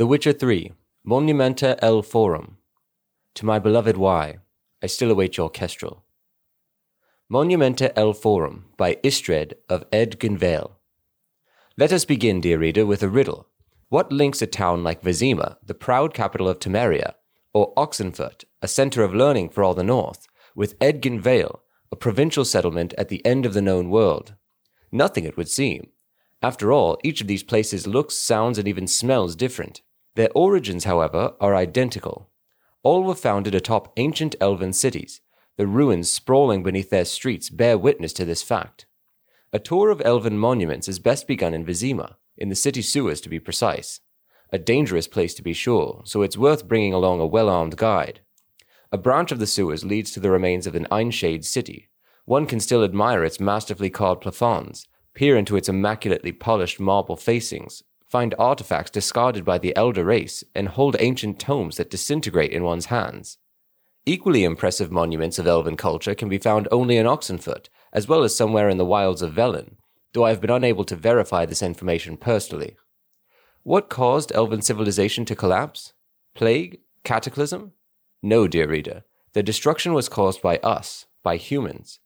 The Witcher 3, Monumenta Elforum. To my beloved Y, I still await your kestrel. Monumenta Elforum by Istredd of Aedd Gynvael. Let us begin, dear reader, with a riddle. What links a town like Vizima, the proud capital of Temeria, or Oxenfurt, a center of learning for all the north, with Aedd Gynvael, a provincial settlement at the end of the known world? Nothing, it would seem. After all, each of these places looks, sounds, and even smells different. Their origins, however, are identical. All were founded atop ancient elven cities. The ruins sprawling beneath their streets bear witness to this fact. A tour of elven monuments is best begun in Vizima, in the city sewers to be precise. A dangerous place to be sure, so it's worth bringing along a well armed guide. A branch of the sewers leads to the remains of an Aen Seidhe city. One can still admire its masterfully carved plafonds, peer into its immaculately polished marble facings, find artifacts discarded by the elder race, and hold ancient tomes that disintegrate in one's hands. Equally impressive monuments of elven culture can be found only in Oxenfurt, as well as somewhere in the wilds of Velen, though I have been unable to verify this information personally. What caused elven civilization to collapse? Plague? Cataclysm? No, dear reader. The destruction was caused by us, by humans.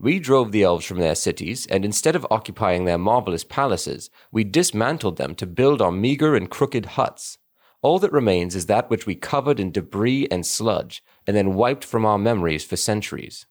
We drove the elves from their cities, and instead of occupying their marvelous palaces, we dismantled them to build our meager and crooked huts. All that remains is that which we covered in debris and sludge, and then wiped from our memories for centuries.